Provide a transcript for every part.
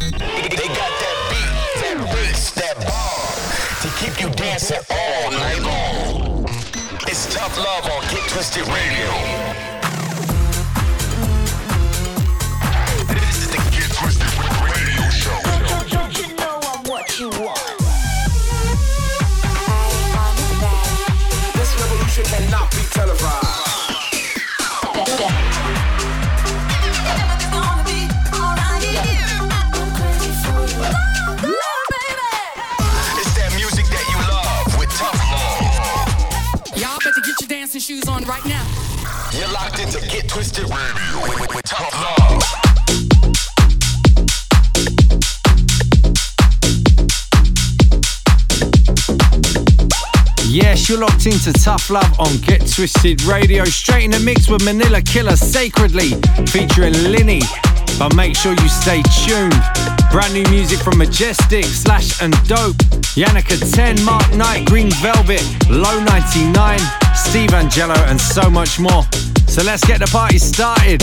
They got that beat, that bass, that bar to keep you dancing all night long. It's tough love on Get Twisted Radio. You're locked into Get Twisted Radio with, with, with Tough Love. Yes, you're locked into Tough Love on Get Twisted Radio. Straight in the mix with Manila Killa Sacredly featuring Linney. But make sure you stay tuned. Brand new music from Majestic, Sllash and Doppe, Janika Tenn, Mark Knight, Green Velvet, LO'99. Steve Angello, and so much more. So let's get the party started.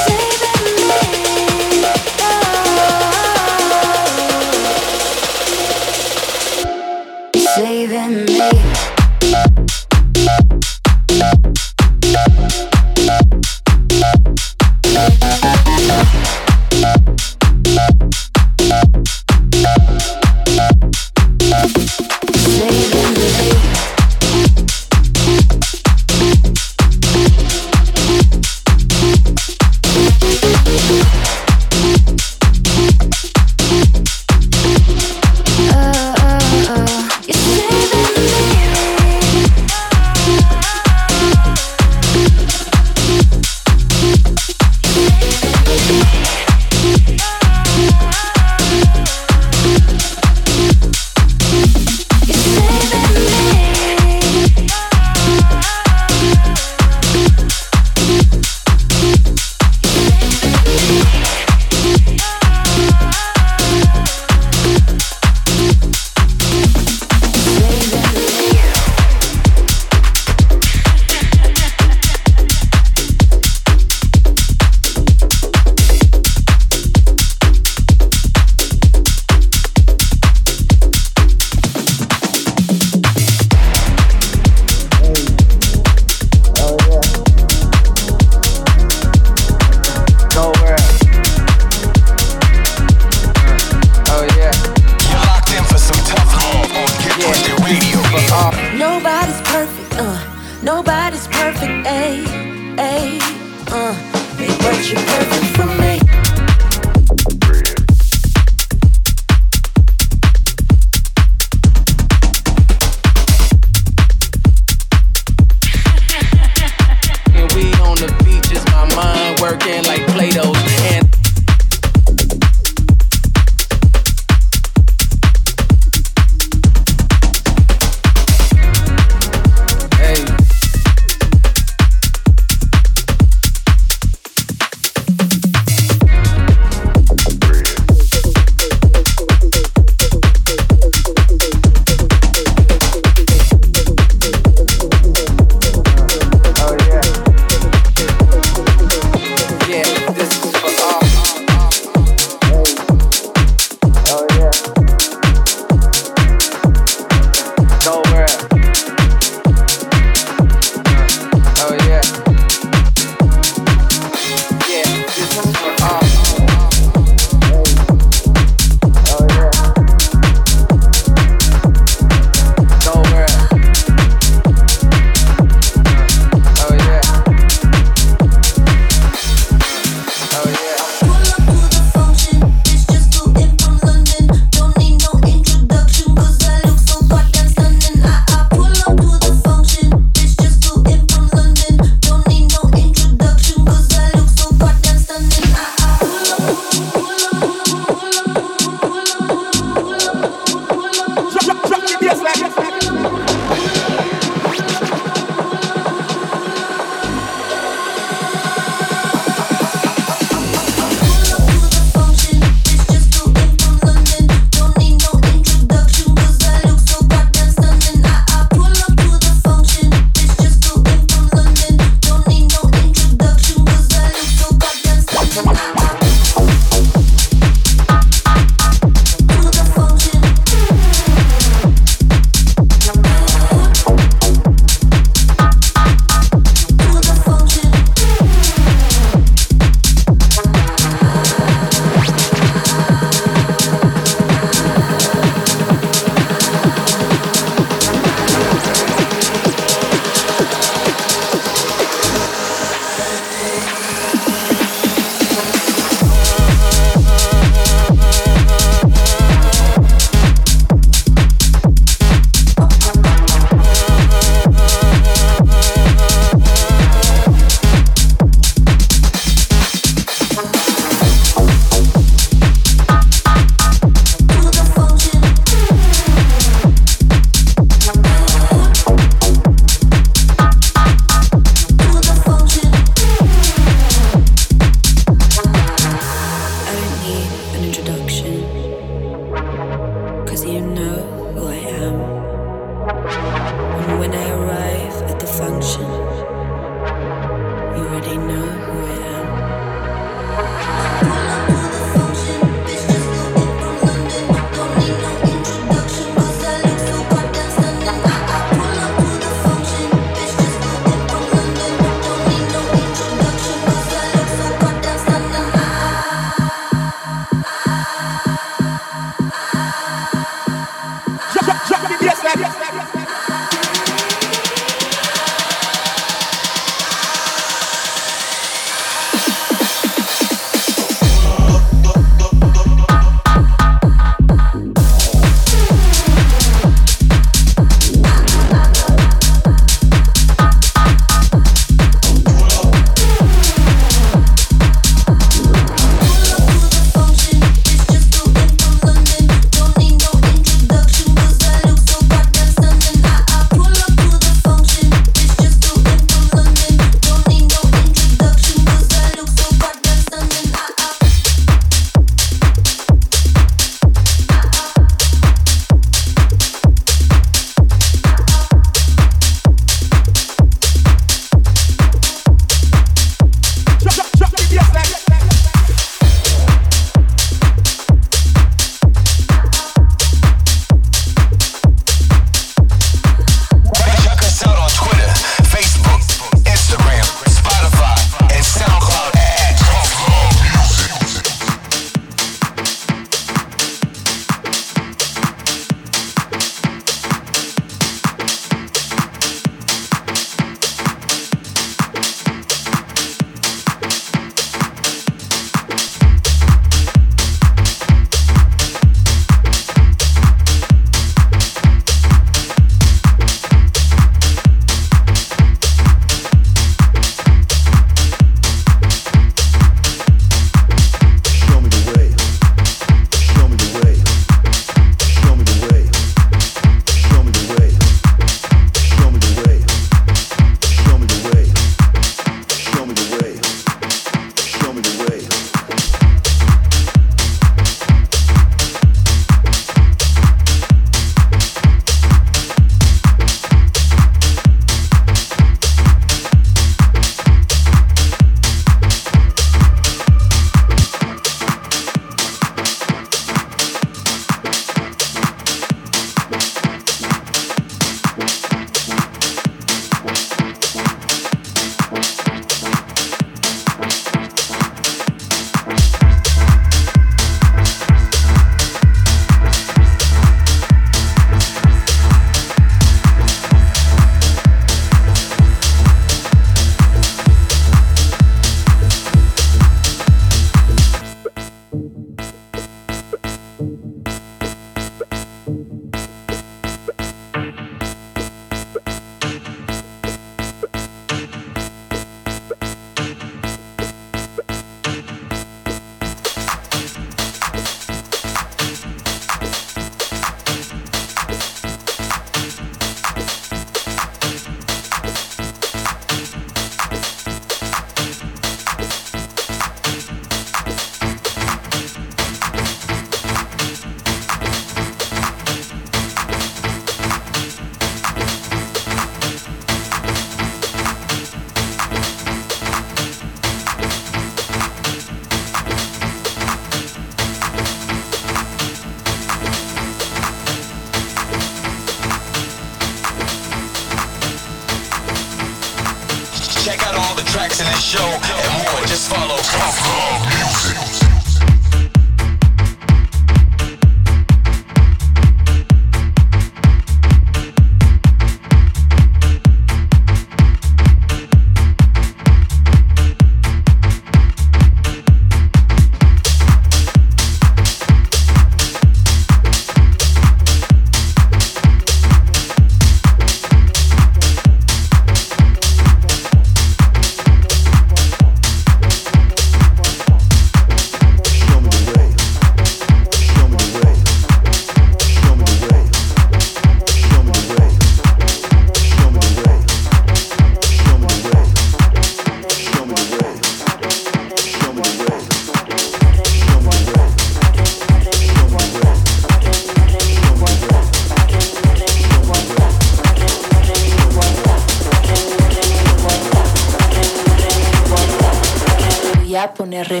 re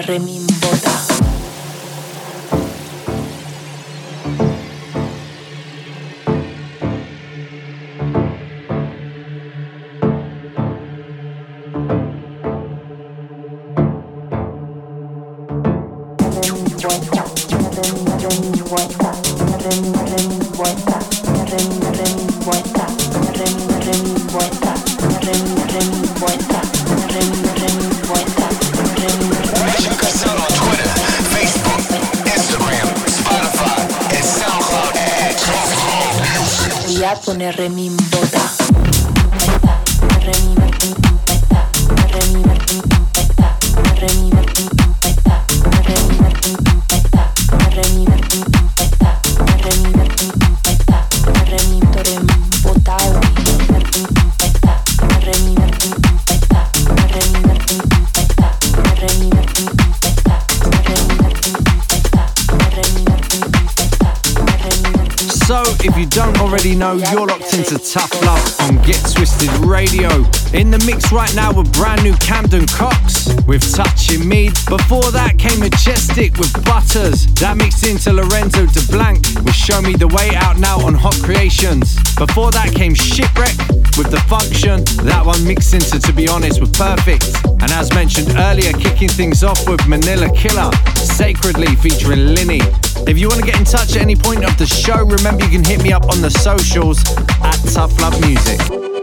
Remy. Know you're locked into Tough Love on Get Twisted Radio. In the mix right now with brand new Camden Cox with Touching Me. Before that came Majestic with Butterz. That mixed into Lorenzo de Blanck with Show Me the Way out now on Hot Creations. Before that came Ship Wrek with The Function. That one mixed into TOBEHONEST with Perfect. And as mentioned earlier, kicking things off with Manila Killa, Sacredly featuring Linney. If you want to get in touch at any point of the show, remember you can hit me up on the socials at Tough Love Music.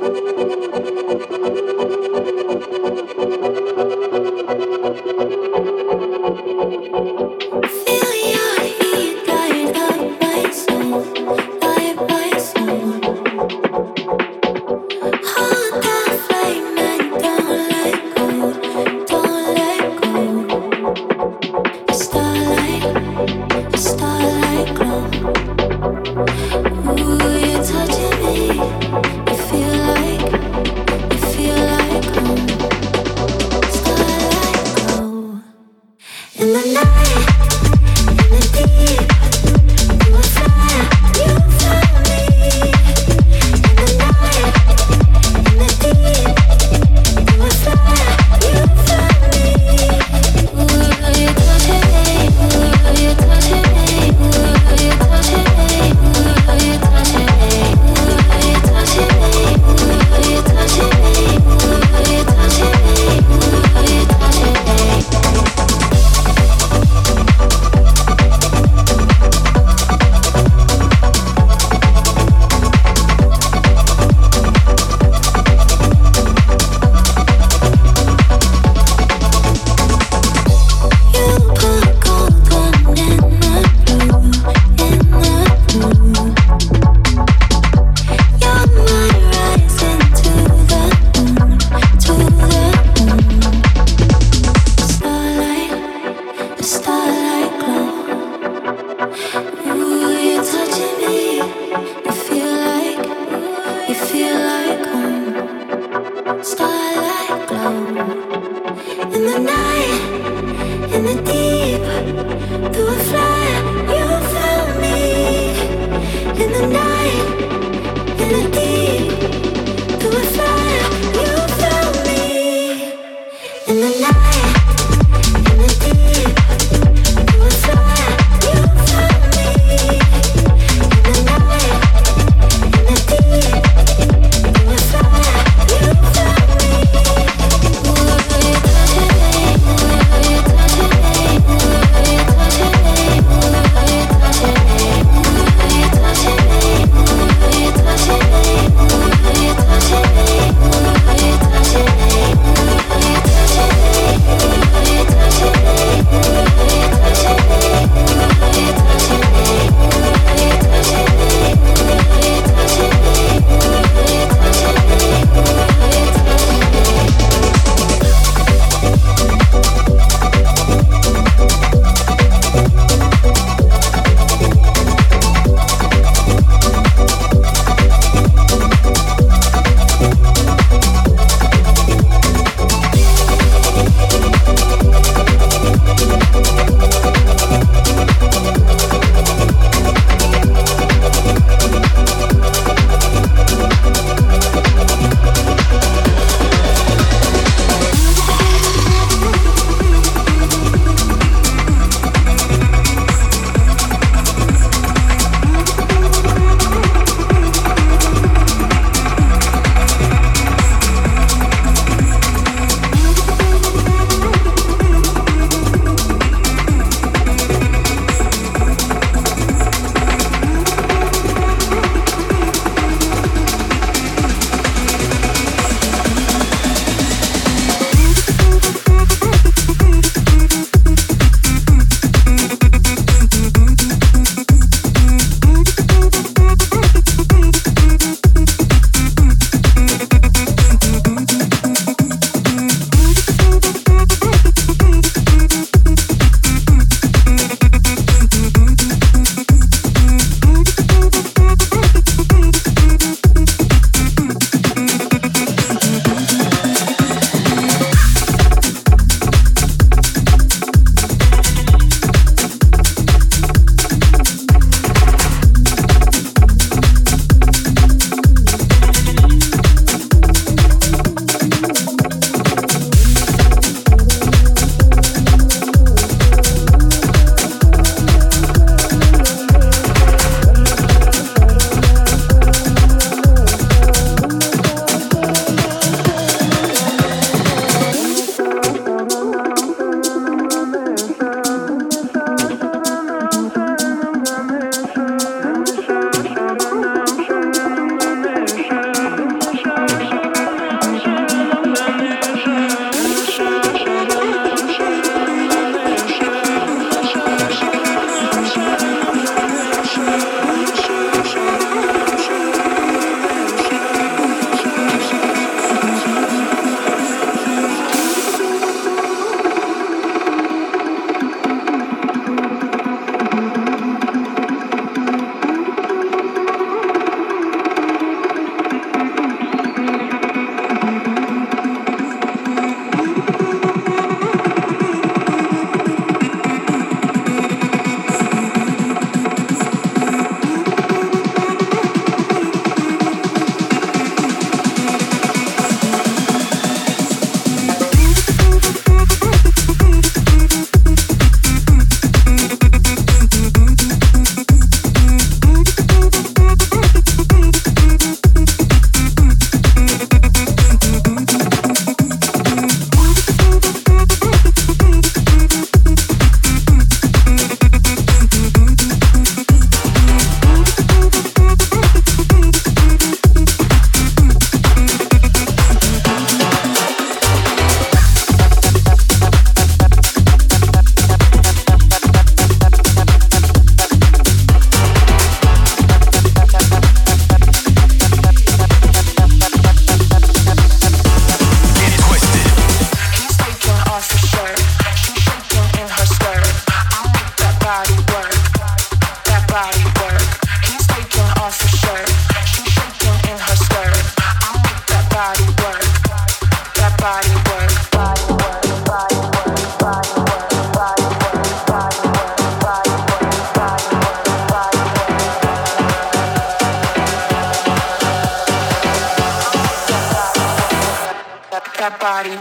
Body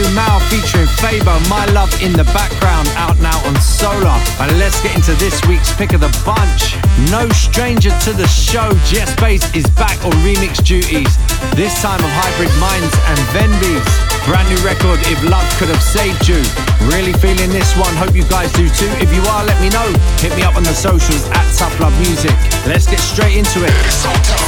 new Maur featuring Faber, My Love in the background, out now on SOLA. And let's get into this week's pick of the bunch. No stranger to the show, Jess Bays is back on remix duties, this time of Hybrid Minds and venbee's. Brand new record, If Love Could Have Saved You. Really feeling this one, hope you guys do too. If you are, let me know. Hit me up on the socials at Tough Love Music. Let's get straight into it.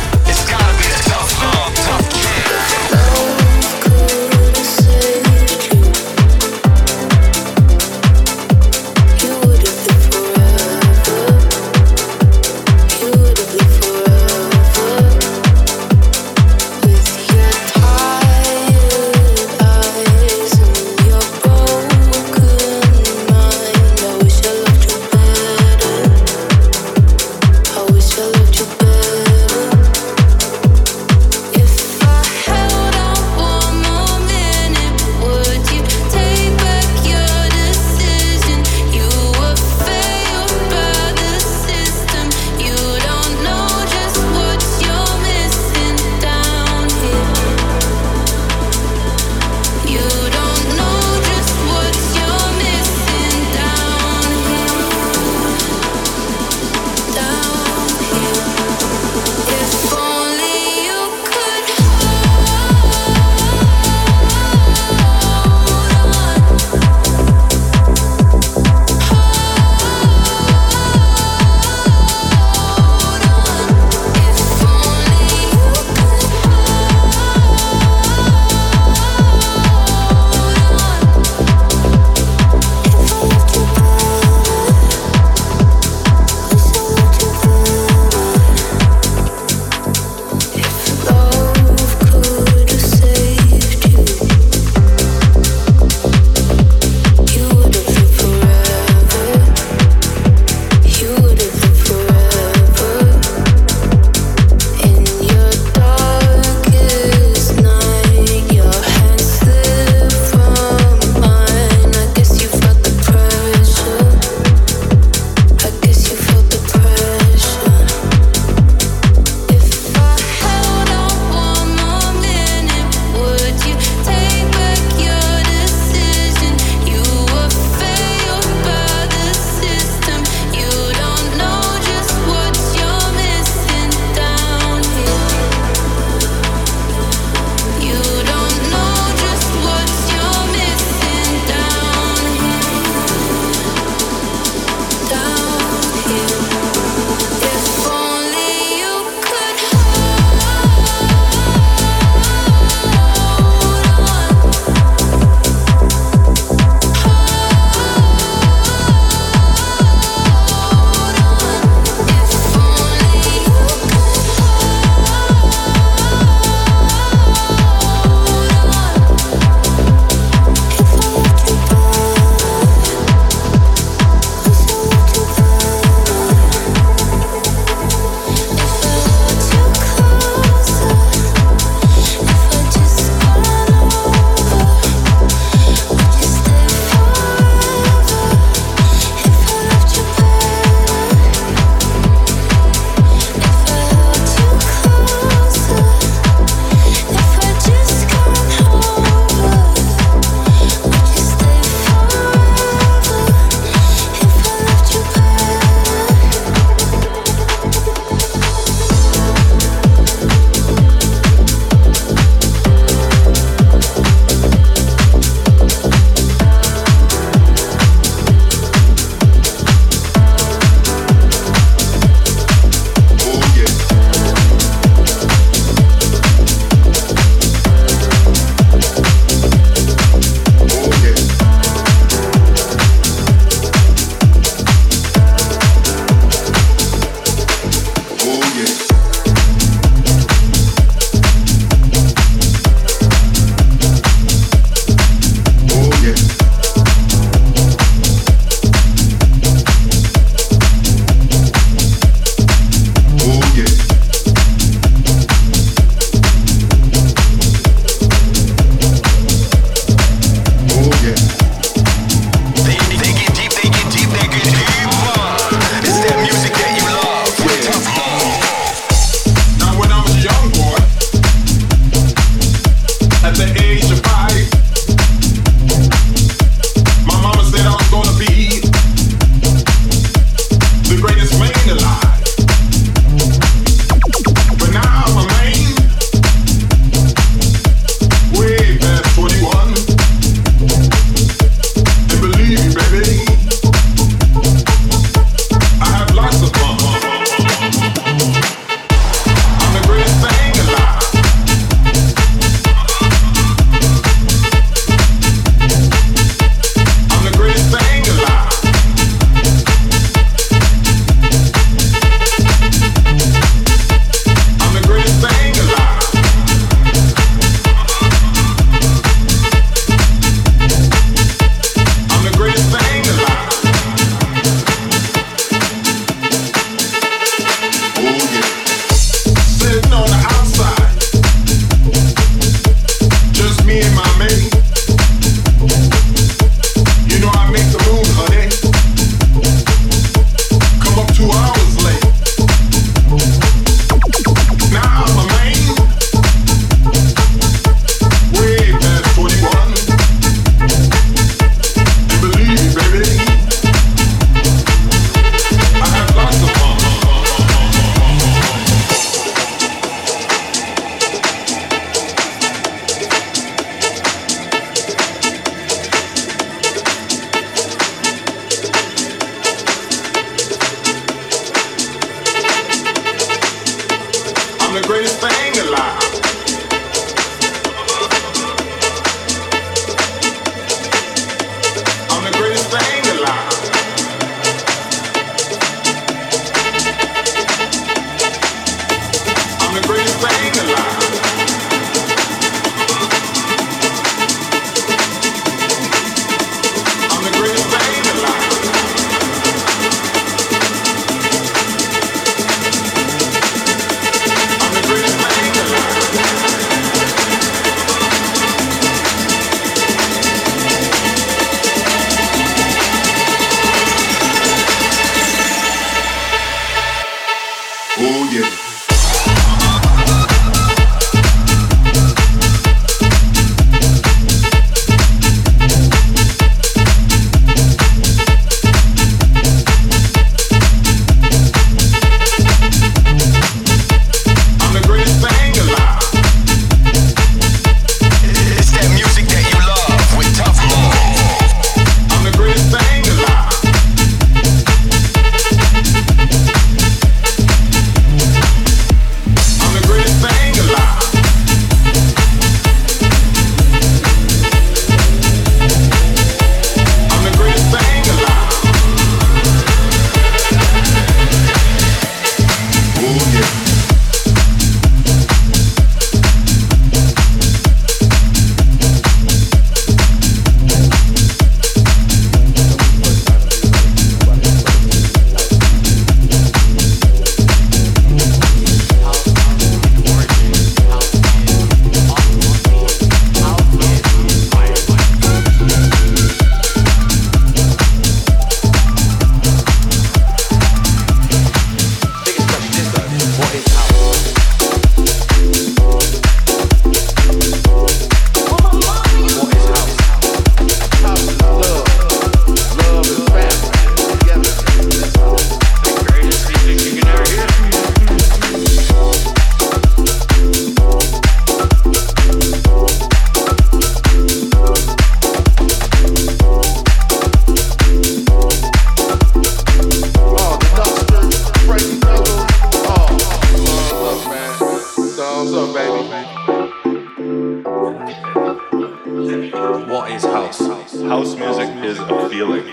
House music is a feeling.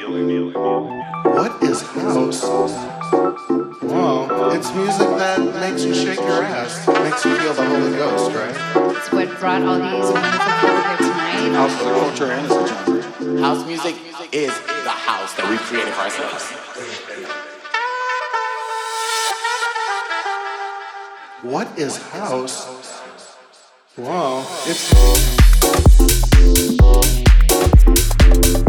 What is house? Wow, it's music that makes you shake your ass, makes you feel the Holy Ghost, right? It's what brought all these wonderful people here tonight. House is a culture and it's a genre. House music is the house that we've created for ourselves. What is house? Wow, it's thank you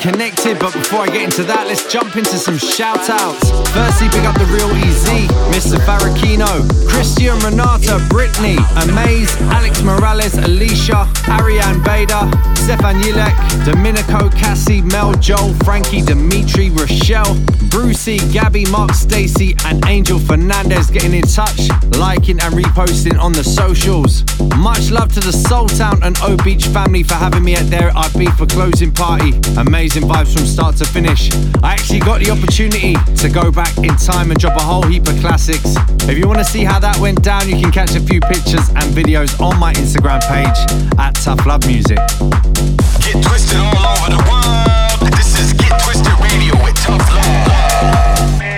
connected, but before I get into that, let's jump into some shout outs. Firstly, pick up the real easy, Mr. Farrakino, Christian Renata, Brittany, Amaze, Alex Morales, Alicia, Ariane Bader, Stefan Yilek, Domenico, Cassie, Mel, Joel, Frankie, Dimitri, Rochelle, Brucey, Gabby, Mark, Stacy, and Angel Fernandez getting in touch, liking and reposting on the socials. Much love to the Soul Town and O Beach family for having me at their for closing party. Amazing vibes from start to finish. I actually got the opportunity to go back in time and drop a whole heap of classics. If you want to see how that went down, you can catch a few pictures and videos on my Instagram page at Tough Love Music. Get twisted all over the world. This is Get Twisted Radio with Tough Love.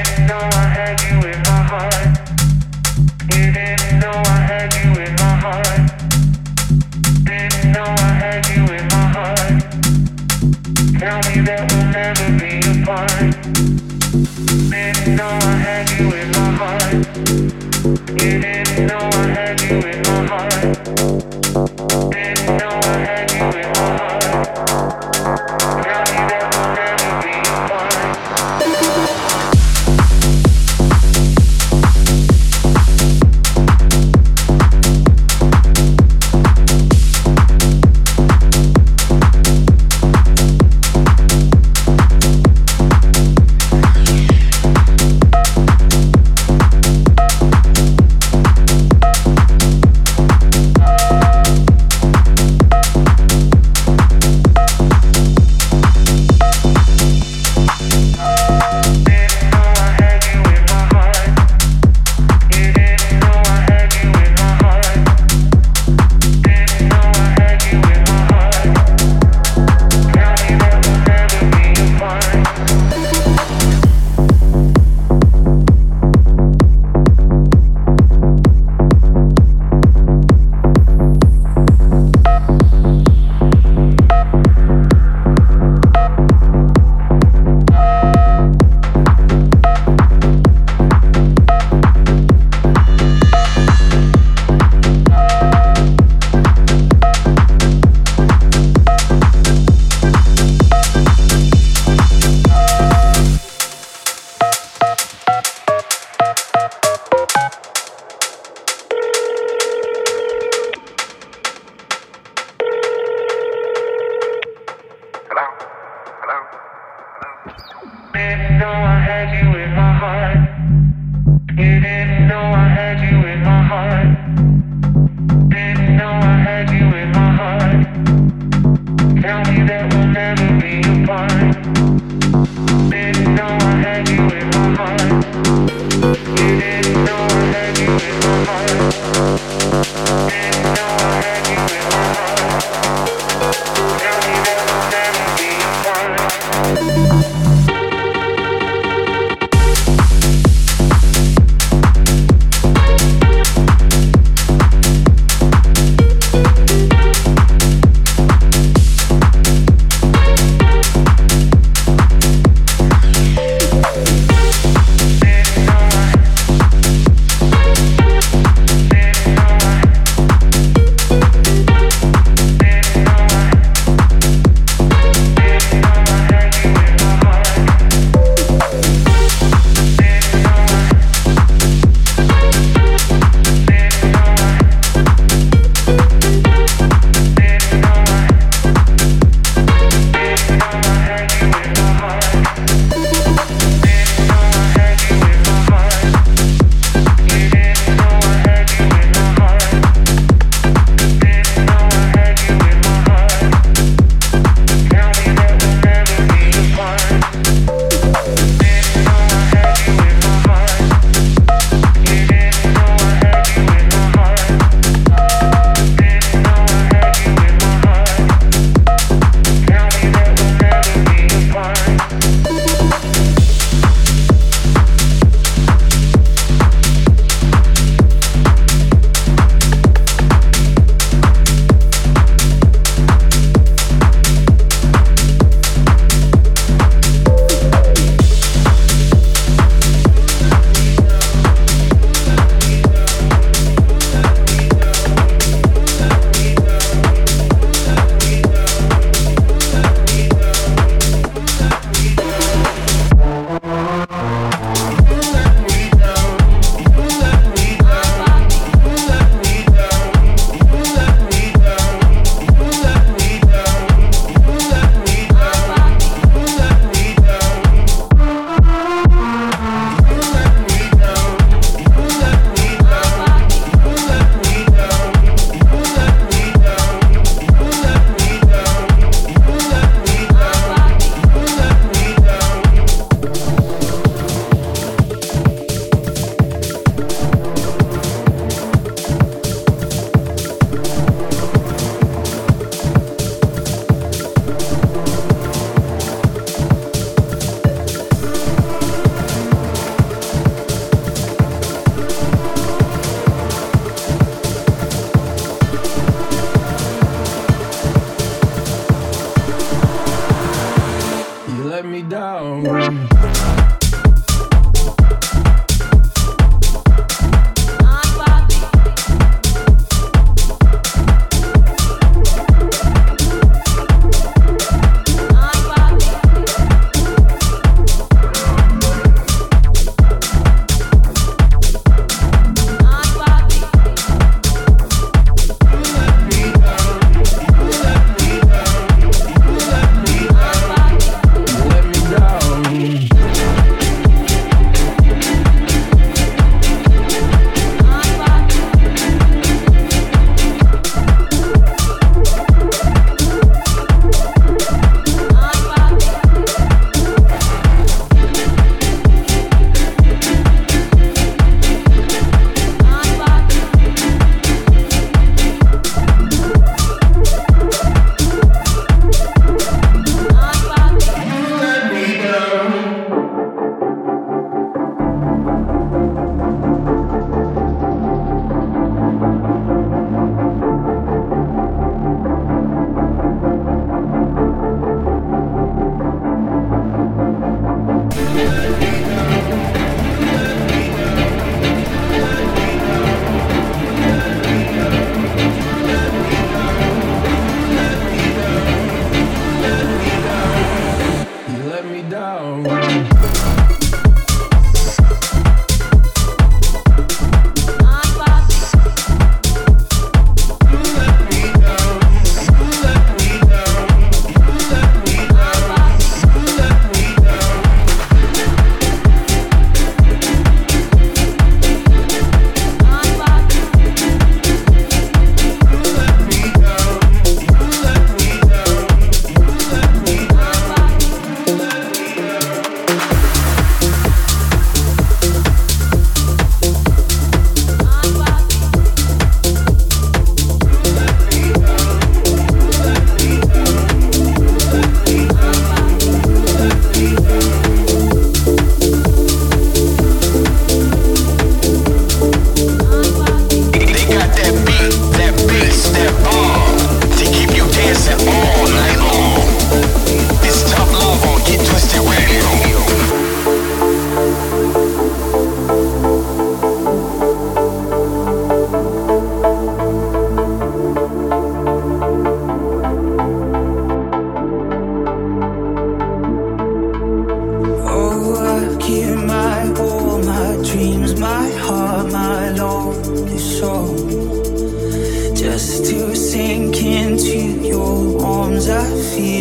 into your arms I feel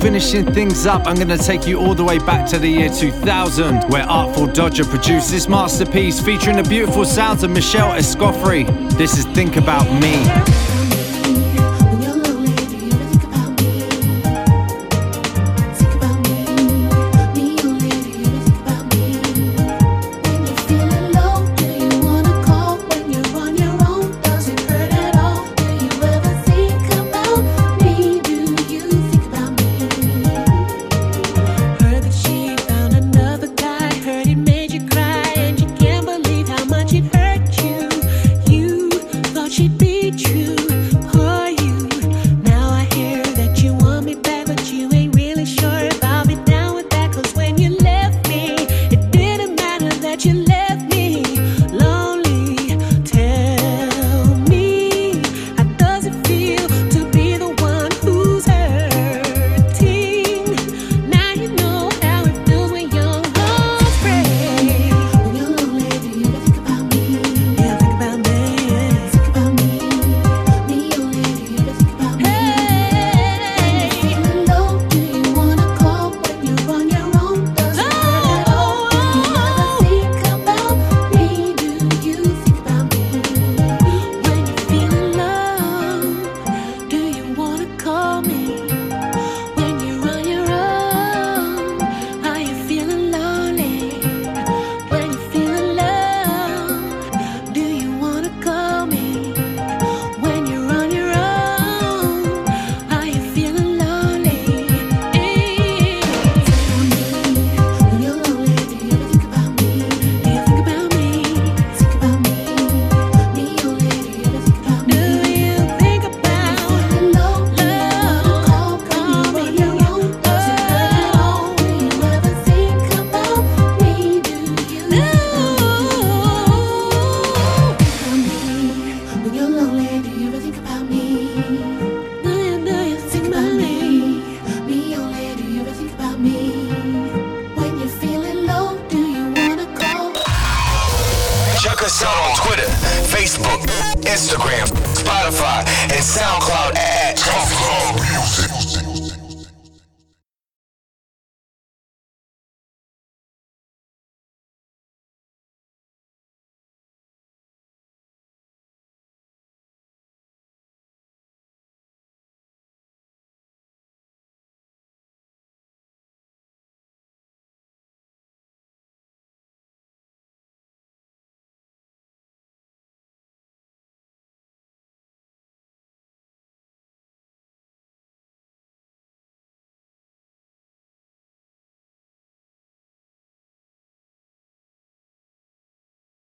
finishing things up, I'm going to take you all the way back to the year 2000, where Artful Dodger produced this masterpiece featuring the beautiful sounds of Michelle Escoffery. This is Think About Me.